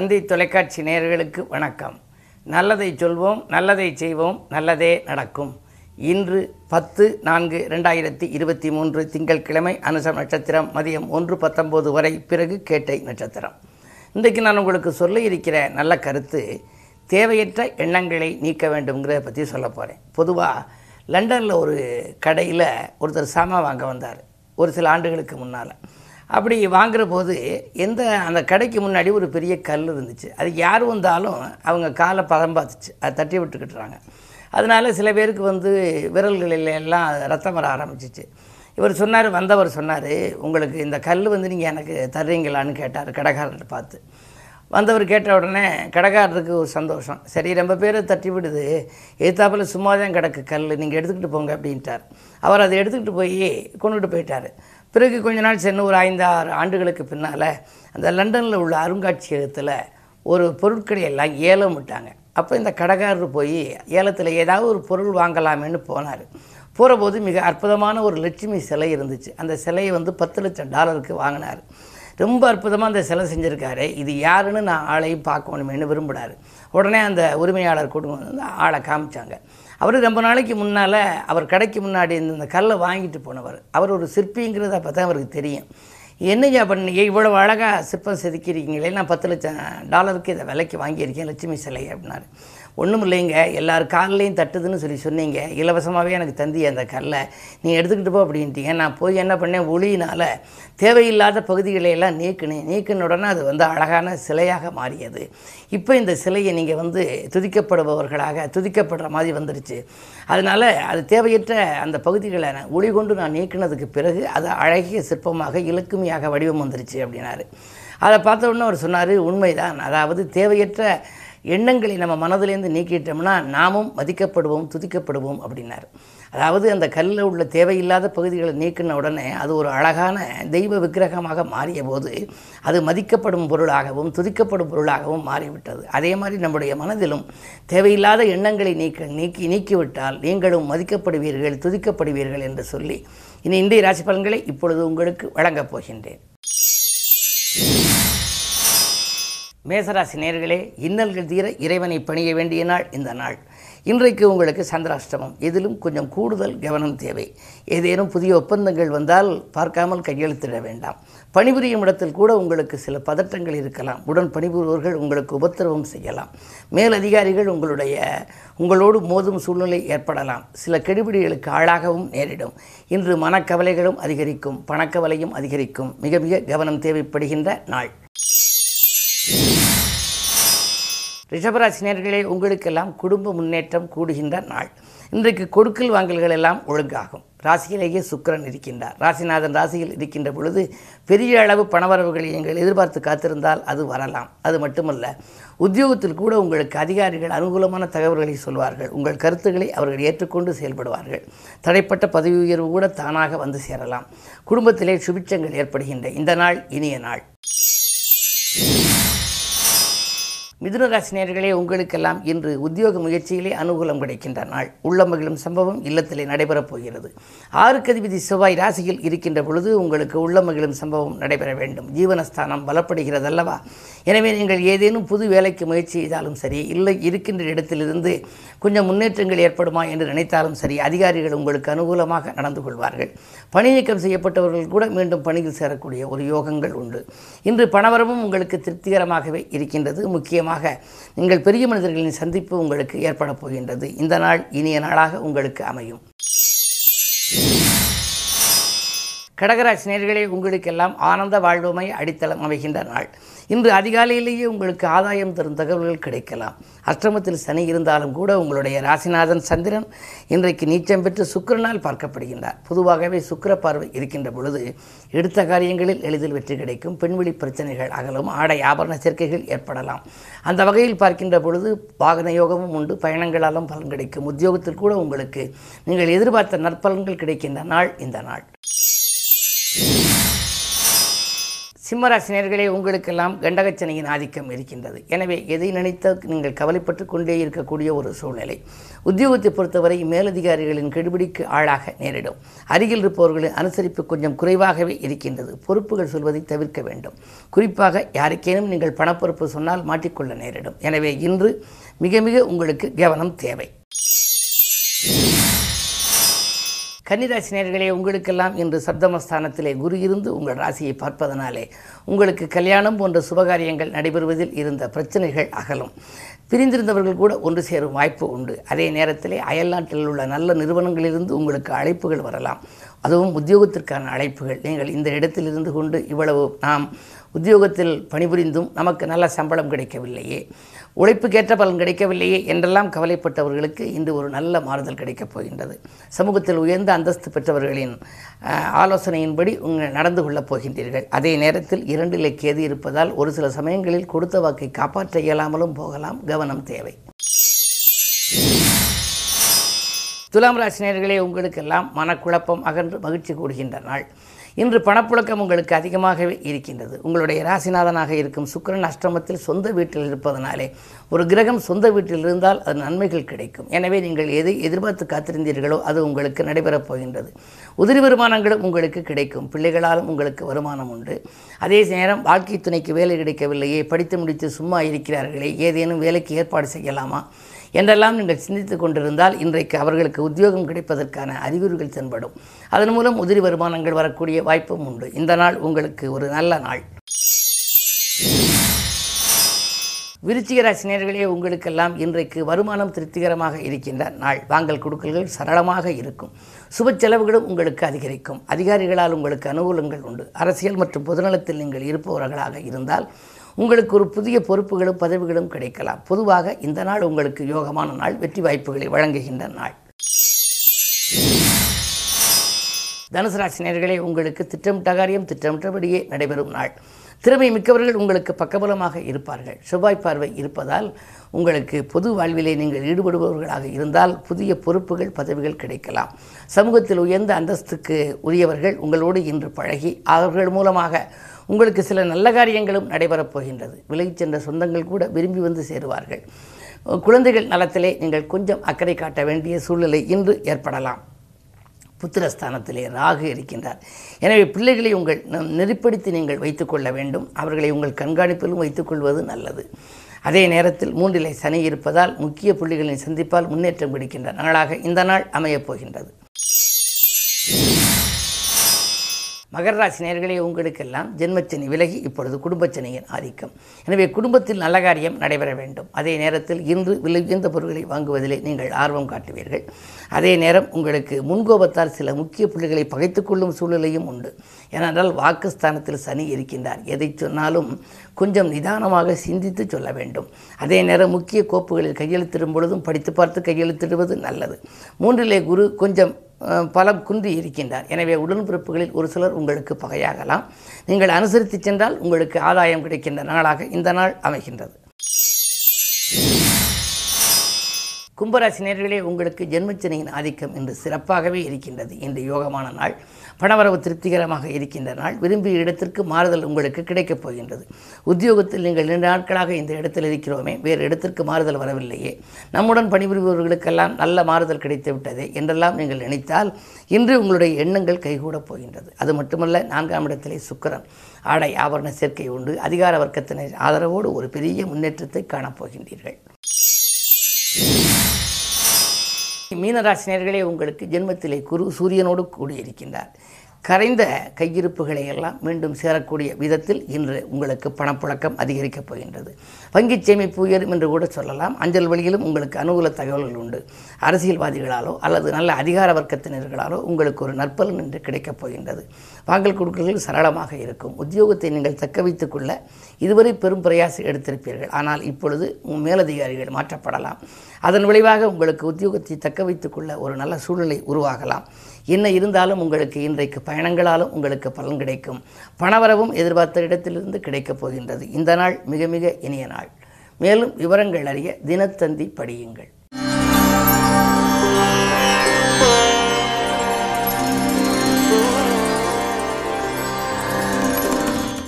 தந்தி தொலைக்காட்சி நேயர்களுக்கு வணக்கம். நல்லதை சொல்வோம் நல்லதை செய்வோம் நல்லதே நடக்கும். இன்று பத்து நான்கு ரெண்டாயிரத்தி இருபத்தி மூன்று திங்கட்கிழமை அனுசம் நட்சத்திரம் மதியம் ஒன்று பத்தொம்போது வரை பிறகு கேட்டை நட்சத்திரம். இன்றைக்கு நான் உங்களுக்கு சொல்ல இருக்கிற நல்ல கருத்து தேவையற்ற எண்ணங்களை நீக்க வேண்டும்ங்கிறத பற்றி சொல்ல போகிறேன் பொதுவாக லண்டனில் ஒரு கடையில் ஒருத்தர் சாமான் வாங்க வந்தார். ஒரு சில ஆண்டுகளுக்கு முன்னால். அப்படி வாங்குற போது எந்த அந்த கடைக்கு முன்னாடி ஒரு பெரிய கல் இருந்துச்சு. அது யார் வந்தாலும் அவங்க காலை பதம் பார்த்துச்சு அதை தட்டி விட்டுக்கிட்டுறாங்க. அதனால சில பேருக்கு வந்து விரல்களில் எல்லாம் ரத்தம் வர ஆரம்பிச்சிச்சு. இவர் சொன்னார் வந்தவர் சொன்னார் உங்களுக்கு இந்த கல் வந்து நீங்கள் எனக்கு தர்றீங்களான்னு கேட்டார் கடைக்காரர்கிட்ட பார்த்து. வந்தவர் கேட்ட உடனே கடைக்காரருக்கு ஒரு சந்தோஷம். சரி ரொம்ப பேரை தட்டி விடுது. எதிர்த்தாப்பில் சும்மா தான் கிடக்கு கல் நீங்கள் எடுத்துக்கிட்டு போங்க அப்படின்ட்டார். அவர் அதை எடுத்துக்கிட்டு போய் கொண்டுகிட்டு போயிட்டார். பிறகு கொஞ்ச நாள் சென்று ஒரு ஐந்து ஆறு ஆண்டுகளுக்கு பின்னால் அந்த லண்டனில் உள்ள அருங்காட்சியகத்தில் ஒரு பொருட்களை எல்லாம் ஏலம் விட்டாங்க. அப்போ இந்த கடைக்காரர் போய் ஏலத்தில் ஏதாவது ஒரு பொருள் வாங்கலாமேன்னு போனார். போகிறபோது மிக அற்புதமான ஒரு லட்சுமி சிலை இருந்துச்சு. அந்த சிலையை வந்து பத்து லட்சம் டாலருக்கு வாங்கினார். ரொம்ப அற்புதமாக அந்த சிலை செஞ்சுருக்காரு. இது யாருன்னு நான் ஆளையும் பார்க்கணுமேனு விரும்புகிறார் உடனே அந்த உரிமையாளர் கூட்டம் வந்து ஆளை காமிச்சாங்க. அவர் ரொம்ப நாளைக்கு முன்னால் அவர் கடைக்கு முன்னாடி இந்த இந்த கல்லை வாங்கிட்டு போனவர். அவர் ஒரு சிற்பிங்கிறத அப்போ தான் அவருக்கு தெரியும். என்னையா பண்ணீங்க இவ்வளோ அழகாக சிற்பம் செதுக்கியிருக்கீங்களே நான் பத்து லட்சம் டாலருக்கு இதை விலைக்கு வாங்கியிருக்கேன் லட்சுமி சிலை அப்படின்னாரு. ஒன்றும் இல்லைங்க எல்லார் கால்லையும் தட்டுதுன்னு சொல்லி சொன்னீங்க. இலவசமாகவே எனக்கு தந்தி அந்த கல்லை. நீ எடுத்துக்கிட்டு போ அப்படின்ட்டீங்க. நான் போய் என்ன பண்ணேன்? ஒளியினால் தேவையில்லாத பகுதிகளை எல்லாம் நீக்கினேன். நீக்கின உடனே அது வந்து அழகான சிலையாக மாறியது. இப்போ இந்த சிலையை நீங்கள் வந்து துதிக்கப்படுபவர்களாக துதிக்கப்படுற மாதிரி வந்துருச்சு. அதனால் அது தேவையற்ற அந்த பகுதிகளை நான் ஒளி கொண்டு நான் நீக்கினதுக்கு பிறகு அது அழகிய சிற்பமாக இலக்குமையாக வடிவம் வந்துருச்சு அப்படின்னாரு. அதை பார்த்த உடனே அவர் சொன்னார் உண்மைதான். அதாவது தேவையற்ற எண்ணங்களை நம்ம மனதிலேருந்து நீக்கிட்டோம்னா நாமும் மதிக்கப்படுவோம் துதிக்கப்படுவோம் அப்படின்னார். அதாவது அந்த கல்லில் உள்ள தேவையில்லாத பகுதிகளை நீக்கின உடனே அது ஒரு அழகான தெய்வ விக்கிரகமாக மாறிய போது அது மதிக்கப்படும் பொருளாகவும் துதிக்கப்படும் பொருளாகவும் மாறிவிட்டது. அதே மாதிரி நம்முடைய மனதிலும் தேவையில்லாத எண்ணங்களை நீக்க நீக்கி நீக்கிவிட்டால் நீங்களும் மதிக்கப்படுவீர்கள் துதிக்கப்படுவீர்கள் என்று சொல்லி இனி இந்திய ராசி பலன்களை இப்பொழுது உங்களுக்கு வழங்கப் போகின்றேன். மேசராசி நேர்களே இன்னல்கள் தீர இறைவனை பணிய வேண்டிய நாள் இந்த நாள். இன்றைக்கு உங்களுக்கு சந்திராஷ்டமம். இதிலும் கொஞ்சம் கூடுதல் கவனம் தேவை. ஏதேனும் புதிய ஒப்பந்தங்கள் வந்தால் பார்க்காமல் கையெழுத்திட வேண்டாம். பணிபுரியும் இடத்தில் கூட உங்களுக்கு சில பதட்டங்கள் இருக்கலாம். உடன் பணிபுரிபவர்கள் உங்களுக்கு உபத்திரவம் செய்யலாம். மேலதிகாரிகள் உங்களுடைய உங்களோடு மோதும் சூழ்நிலை ஏற்படலாம். சில கெடுபிடிகளுக்கு ஆளாகவும் நேரிடும். இன்று மனக்கவலைகளும் அதிகரிக்கும். பணக்கவலையும் அதிகரிக்கும். மிக மிக கவனம் தேவைப்படுகின்ற நாள். ரிஷபராசினியர்களே உங்களுக்கெல்லாம் குடும்ப முன்னேற்றம் கூடுகின்ற நாள். இன்றைக்கு கொடுக்கல் வாங்கல்கள் எல்லாம் ஒழுங்காகும். ராசியிலேயே சுக்கிரன் இருக்கின்றார். ராசிநாதன் ராசியில் இருக்கின்ற பொழுது பெரிய அளவு பணவரவுகளை நீங்கள் எதிர்பார்த்து காத்திருந்தால் அது வரலாம். அது மட்டுமல்ல உத்தியோகத்தில் கூட உங்களுக்கு அதிகாரிகள் அனுகூலமான தகவல்களை சொல்வார்கள். உங்கள் கருத்துக்களை அவர்கள் ஏற்றுக்கொண்டு செயல்படுவார்கள். தடைப்பட்ட பதவி உயர்வு கூட தானாக வந்து சேரலாம். குடும்பத்திலே சுபிச்சங்கள் ஏற்படுகின்ற இந்த நாள் இனிய நாள். மிதுனராசினியர்களே உங்களுக்கெல்லாம் இன்று உத்தியோக முயற்சியிலே அனுகூலம் கிடைக்கின்ற நாள். உள்ள மகிழும் சம்பவம் இல்லத்திலே நடைபெறப் போகிறது. ஆறுக்கதிபதி செவ்வாய் ராசியில் இருக்கின்ற பொழுது உங்களுக்கு உள்ள மகிழும் சம்பவம் நடைபெற வேண்டும். ஜீவனஸ்தானம் பலப்படுகிறது அல்லவா எனவே நீங்கள் ஏதேனும் புது வேலைக்கு முயற்சி செய்தாலும் சரி இல்லை இருக்கின்ற இடத்திலிருந்து கொஞ்சம் முன்னேற்றங்கள் ஏற்படுமா என்று நினைத்தாலும் சரி அதிகாரிகள் உங்களுக்கு அனுகூலமாக நடந்து கொள்வார்கள். பணி நீக்கம் செய்யப்பட்டவர்கள் கூட மீண்டும் பணியில் சேரக்கூடிய ஒரு யோகங்கள் உண்டு. இன்று பணவரமும் உங்களுக்கு திருப்திகரமாகவே இருக்கின்றது. முக்கியமாக நீங்கள் பெரிய மனிதர்களின் சந்திப்பு உங்களுக்கு ஏற்பட போகின்றது. இந்த நாள் இனிய நாளாக உங்களுக்கு அமையும். கடகராசி நேர்களே உங்களுக்கெல்லாம் ஆனந்த வாழ்வுமை அடித்தளம் அமைகின்ற நாள். இன்று அதிகாலையிலேயே உங்களுக்கு ஆதாயம் தரும் தகவல்கள் கிடைக்கலாம். அஷ்டமத்தில் சனி இருந்தாலும் கூட உங்களுடைய ராசிநாதன் சந்திரன் இன்றைக்கு நீச்சம் பெற்று சுக்கரனால் பார்க்கப்படுகின்றார். பொதுவாகவே சுக்கர பார்வை இருக்கின்ற பொழுது எடுத்த காரியங்களில் எளிதில் வெற்றி கிடைக்கும். பெண்வெளி பிரச்சனைகள் அகலும் ஆடை ஆபரண சேர்க்கைகள் ஏற்படலாம். அந்த வகையில் பார்க்கின்ற பொழுது வாகன யோகமும் உண்டு. பயணங்களாலும் பலன் கிடைக்கும். உத்தியோகத்தில் கூட உங்களுக்கு நீங்கள் எதிர்பார்த்த நற்பலன்கள் கிடைக்கின்ற நாள் இந்த நாள். சிம்மராசினியர்களே உங்களுக்கெல்லாம் கண்டகச்சனையின் ஆதிக்கம் இருக்கின்றது. எனவே எதை நினைத்த நீங்கள் கவலைப்பட்டு கொண்டே இருக்கக்கூடிய ஒரு சூழ்நிலை. உத்தியோகத்தை பொறுத்தவரை மேலதிகாரிகளின் கெடுபிடிக்கு ஆளாக நேரிடும். அருகில் இருப்பவர்களின் அனுசரிப்பு கொஞ்சம் குறைவாகவே இருக்கின்றது. பொறுப்புகள் சொல்வதை தவிர்க்க வேண்டும். குறிப்பாக யாருக்கேனும் நீங்கள் பணப்பொறுப்பு சொன்னால் மாட்டிக்கொள்ள நேரிடும். எனவே இன்று மிக மிக உங்களுக்கு கவனம் தேவை. கன்னிராசினியர்களே உங்களுக்கெல்லாம் இன்று சப்தமஸ்தானத்திலே குரு இருந்து உங்கள் ராசியை பார்ப்பதனாலே உங்களுக்கு கல்யாணம் போன்ற சுபகாரியங்கள் நடைபெறுவதில் இருந்த பிரச்சனைகள் அகலும். பிரிந்திருந்தவர்கள் கூட ஒன்று சேரும் வாய்ப்பு உண்டு. அதே நேரத்திலே அயல்நாட்டில் உள்ள நல்ல நிறுவனங்களிலிருந்து உங்களுக்கு அழைப்புகள் வரலாம். அதுவும் உத்தியோகத்திற்கான அழைப்புகள். நீங்கள் இந்த இடத்திலிருந்து கொண்டு இவ்வளவு நாம் உத்தியோகத்தில் பணிபுரிந்தும் நமக்கு நல்ல சம்பளம் கிடைக்கவில்லையே உழைப்புக்கேற்ற பலன் கிடைக்கவில்லையே என்றெல்லாம் கவலைப்பட்டவர்களுக்கு இன்று ஒரு நல்ல மாறுதல் கிடைக்கப் போகின்றது. சமூகத்தில் உயர்ந்த அந்தஸ்து பெற்றவர்களின் ஆலோசனையின்படி உங்கள் நடந்து கொள்ளப் போகின்றீர்கள். அதே நேரத்தில் இரண்டிலே கேது இருப்பதால் ஒரு சில சமயங்களில் கொடுத்த வாக்கை காப்பாற்ற இயலாமலும் போகலாம். கவனம் தேவை. துலாம் ராசினியர்களே உங்களுக்கெல்லாம் மனக்குழப்பம் அகன்று மகிழ்ச்சி கூடுகின்ற நாள். இன்று பணப்புழக்கம் உங்களுக்கு அதிகமாகவே இருக்கின்றது. உங்களுடைய ராசிநாதனாக இருக்கும் சுக்கிரன் அஷ்டமத்தில் சொந்த வீட்டில் இருப்பதனாலே ஒரு கிரகம் சொந்த வீட்டில் இருந்தால் அது நன்மைகள் கிடைக்கும். எனவே நீங்கள் எதை எதிர்பார்த்து காத்திருந்தீர்களோ அது உங்களுக்கு நடைபெறப் போகின்றது. உதிரி வருமானங்களும் உங்களுக்கு கிடைக்கும். பிள்ளைகளாலும் உங்களுக்கு வருமானம் உண்டு. அதே நேரம் வாழ்க்கை துணைக்கு வேலை கிடைக்கவில்லையே படித்து முடித்து சும்மா இருக்கிறார்களே ஏதேனும் வேலைக்கு ஏற்பாடு செய்யலாமா? என்றெல்லாம் நீங்கள் சிந்தித்து கொண்டிருந்தால் இன்றைக்கு அவர்களுக்கு உத்தியோகம் கிடைப்பதற்கான அறிகுறிகள் தென்படும். அதன் மூலம் உதிரி வருமானங்கள் வரக்கூடிய வாய்ப்பும் உண்டு. இந்த நாள் உங்களுக்கு ஒரு நல்ல நாள். விருச்சிக ராசினியர்களே உங்களுக்கெல்லாம் இன்றைக்கு வருமானம் திருப்திகரமாக இருக்கின்ற நாள். வாங்கல் கொடுக்கல்கள் சரளமாக இருக்கும். சுப செலவுகளும் உங்களுக்கு அதிகரிக்கும். அதிகாரிகளால் உங்களுக்கு அனுகூலங்கள் உண்டு. அரசியல் மற்றும் பொதுநலத்தில் நீங்கள் இருப்பவர்களாக இருந்தால் உங்களுக்கு ஒரு புதிய பொறுப்புகளும் பதவிகளும் கிடைக்கலாம். பொதுவாக இந்த நாள் உங்களுக்கு யோகமான நாள் வெற்றி வாய்ப்புகளை வழங்குகின்ற நாள். தனுசு ராசினியர்களே உங்களுக்கு திட்டமிட்ட காரியம் திட்டமிட்டபடியே நடைபெறும் நாள். திறமை மிக்கவர்கள் உங்களுக்கு பக்கபலமாக இருப்பார்கள். செவ்வாய் பார்வை இருப்பதால் உங்களுக்கு பொது வாழ்விலே நீங்கள் ஈடுபடுபவர்களாக இருந்தால் புதிய பொறுப்புகள் பதவிகள் கிடைக்கலாம். சமூகத்தில் உயர்ந்த அந்தஸ்துக்கு உரியவர்கள் உங்களோடு இன்று பழகி அவர்கள் மூலமாக உங்களுக்கு சில நல்ல காரியங்களும் நடைபெறப் போகின்றது. விலகிச் சென்ற சொந்தங்கள் கூட விரும்பி வந்து சேருவார்கள். குழந்தைகள் நலத்திலே நீங்கள் கொஞ்சம் அக்கறை காட்ட வேண்டிய சூழ்நிலை இன்று ஏற்படலாம். புத்திரஸ்தானத்திலே ராகு இருக்கின்றார். எனவே பிள்ளைகளை உங்கள் ந- நெறிப்படுத்தி நீங்கள் வைத்துக்கொள்ள வேண்டும். அவர்களை உங்கள் கண்காணிப்பிலும் வைத்துக்கொள்வது நல்லது. அதே நேரத்தில் மூன்றிலே சனி இருப்பதால் முக்கிய புள்ளிகளை சந்திப்பால் முன்னேற்றம் கிடைக்கின்ற நாளாக இந்த நாள் அமையப் போகின்றது. மகர ராசி நேர்களே உங்களுக்கெல்லாம் ஜென்மச்சனி விலகி இப்பொழுது குடும்பச்சனியின் ஆதிக்கம். எனவே குடும்பத்தில் நல்ல காரியம் நடைபெற வேண்டும். அதே நேரத்தில் இன்று விலை உயர்ந்த பொருட்களை வாங்குவதிலே நீங்கள் ஆர்வம் காட்டுவீர்கள். அதே நேரம் உங்களுக்கு முன்கோபத்தால் சில முக்கிய புள்ளிகளை பகைத்துக்கொள்ளும் சூழ்நிலையும் உண்டு. ஏனென்றால் வாக்குஸ்தானத்தில் சனி இருக்கின்றார். எதை சொன்னாலும் கொஞ்சம் நிதானமாக சிந்தித்து சொல்ல வேண்டும். அதே நேரம் முக்கிய கோப்புகளில் கையெழுத்திடும் பொழுதும் படித்து பார்த்து கையெழுத்திடுவது நல்லது. மூன்றிலே குரு கொஞ்சம் பலம் குந்தி இருக்கின்றார். எனவே உடன்பிறப்புகளில் ஒரு சிலர் உங்களுக்கு பகையாகலாம். நீங்கள் அனுசரித்து சென்றால் உங்களுக்கு ஆதாயம் கிடைக்கின்ற நாளாக இந்த நாள் அமைகின்றது. கும்பராசி நேர்களே உங்களுக்கு ஜென்மச்சனியின் ஆதிக்கம் இன்று சிறப்பாகவே இருக்கின்றது. இன்று யோகமான நாள். பணவரவு திருப்திகரமாக இருக்கின்ற நாள் விரும்பிய இடத்திற்கு மாறுதல் உங்களுக்கு கிடைக்கப் போகின்றது. உத்தியோகத்தில் நீங்கள் நீண்ட நாட்களாக இந்த இடத்தில் இருக்கிறோமே வேறு இடத்திற்கு மாறுதல் வரவில்லையே. நம்முடன் பணிபுரிபவர்களுக்கெல்லாம் நல்ல மாறுதல் கிடைத்து விட்டதே என்றெல்லாம் நீங்கள் நினைத்தால் இன்று உங்களுடைய எண்ணங்கள் கைகூடப் போகின்றது. அது மட்டுமல்ல நான்காம் இடத்திலே சுக்கரம் ஆடை ஆபரண சேர்க்கை உண்டு. அதிகார வர்க்கத்தினர் ஆதரவோடு ஒரு பெரிய முன்னேற்றத்தை காணப்போகின்றீர்கள் மீனராசினியர்களே உங்களுக்கு ஜென்மத்திலே குரு சூரியனோடு கூடியிருக்கின்றார். கரைந்த கையிருப்புகளை எல்லாம் மீண்டும் சேரக்கூடிய விதத்தில் இன்று உங்களுக்கு பணப்புழக்கம் அதிகரிக்கப் போகின்றது. வங்கிச் சேமிப்பு உயரும் என்று கூட சொல்லலாம். அஞ்சல் வழியிலும் உங்களுக்கு அனுகூல தகவல்கள் உண்டு. அரசியல்வாதிகளாலோ அல்லது நல்ல அதிகார வர்க்கத்தினர்களாலோ உங்களுக்கு ஒரு நற்பலன் என்று கிடைக்கப் போகின்றது. வாங்கல் கொடுக்கல்கள் சரளமாக இருக்கும். உத்தியோகத்தை நீங்கள் தக்க வைத்துக் கொள்ள இதுவரை பெரும் பிரயாசம் எடுத்திருப்பீர்கள். ஆனால் இப்பொழுது உம் மேலதிகாரிகள் மாற்றப்படலாம். அதன் விளைவாக உங்களுக்கு உத்தியோகத்தை தக்க வைத்துக் கொள்ள ஒரு நல்ல சூழ்நிலை உருவாகலாம். என்ன இருந்தாலும் உங்களுக்கு இன்றைக்கு பயணங்களாலும் உங்களுக்கு பலன் கிடைக்கும். பணவரவும் எதிர்பார்த்த இடத்திலிருந்து கிடைக்கப் போகின்றது. இந்த நாள் மிக மிக இனிய நாள். மேலும் விவரங்கள் அறிய தினத்தந்தி படியுங்கள்.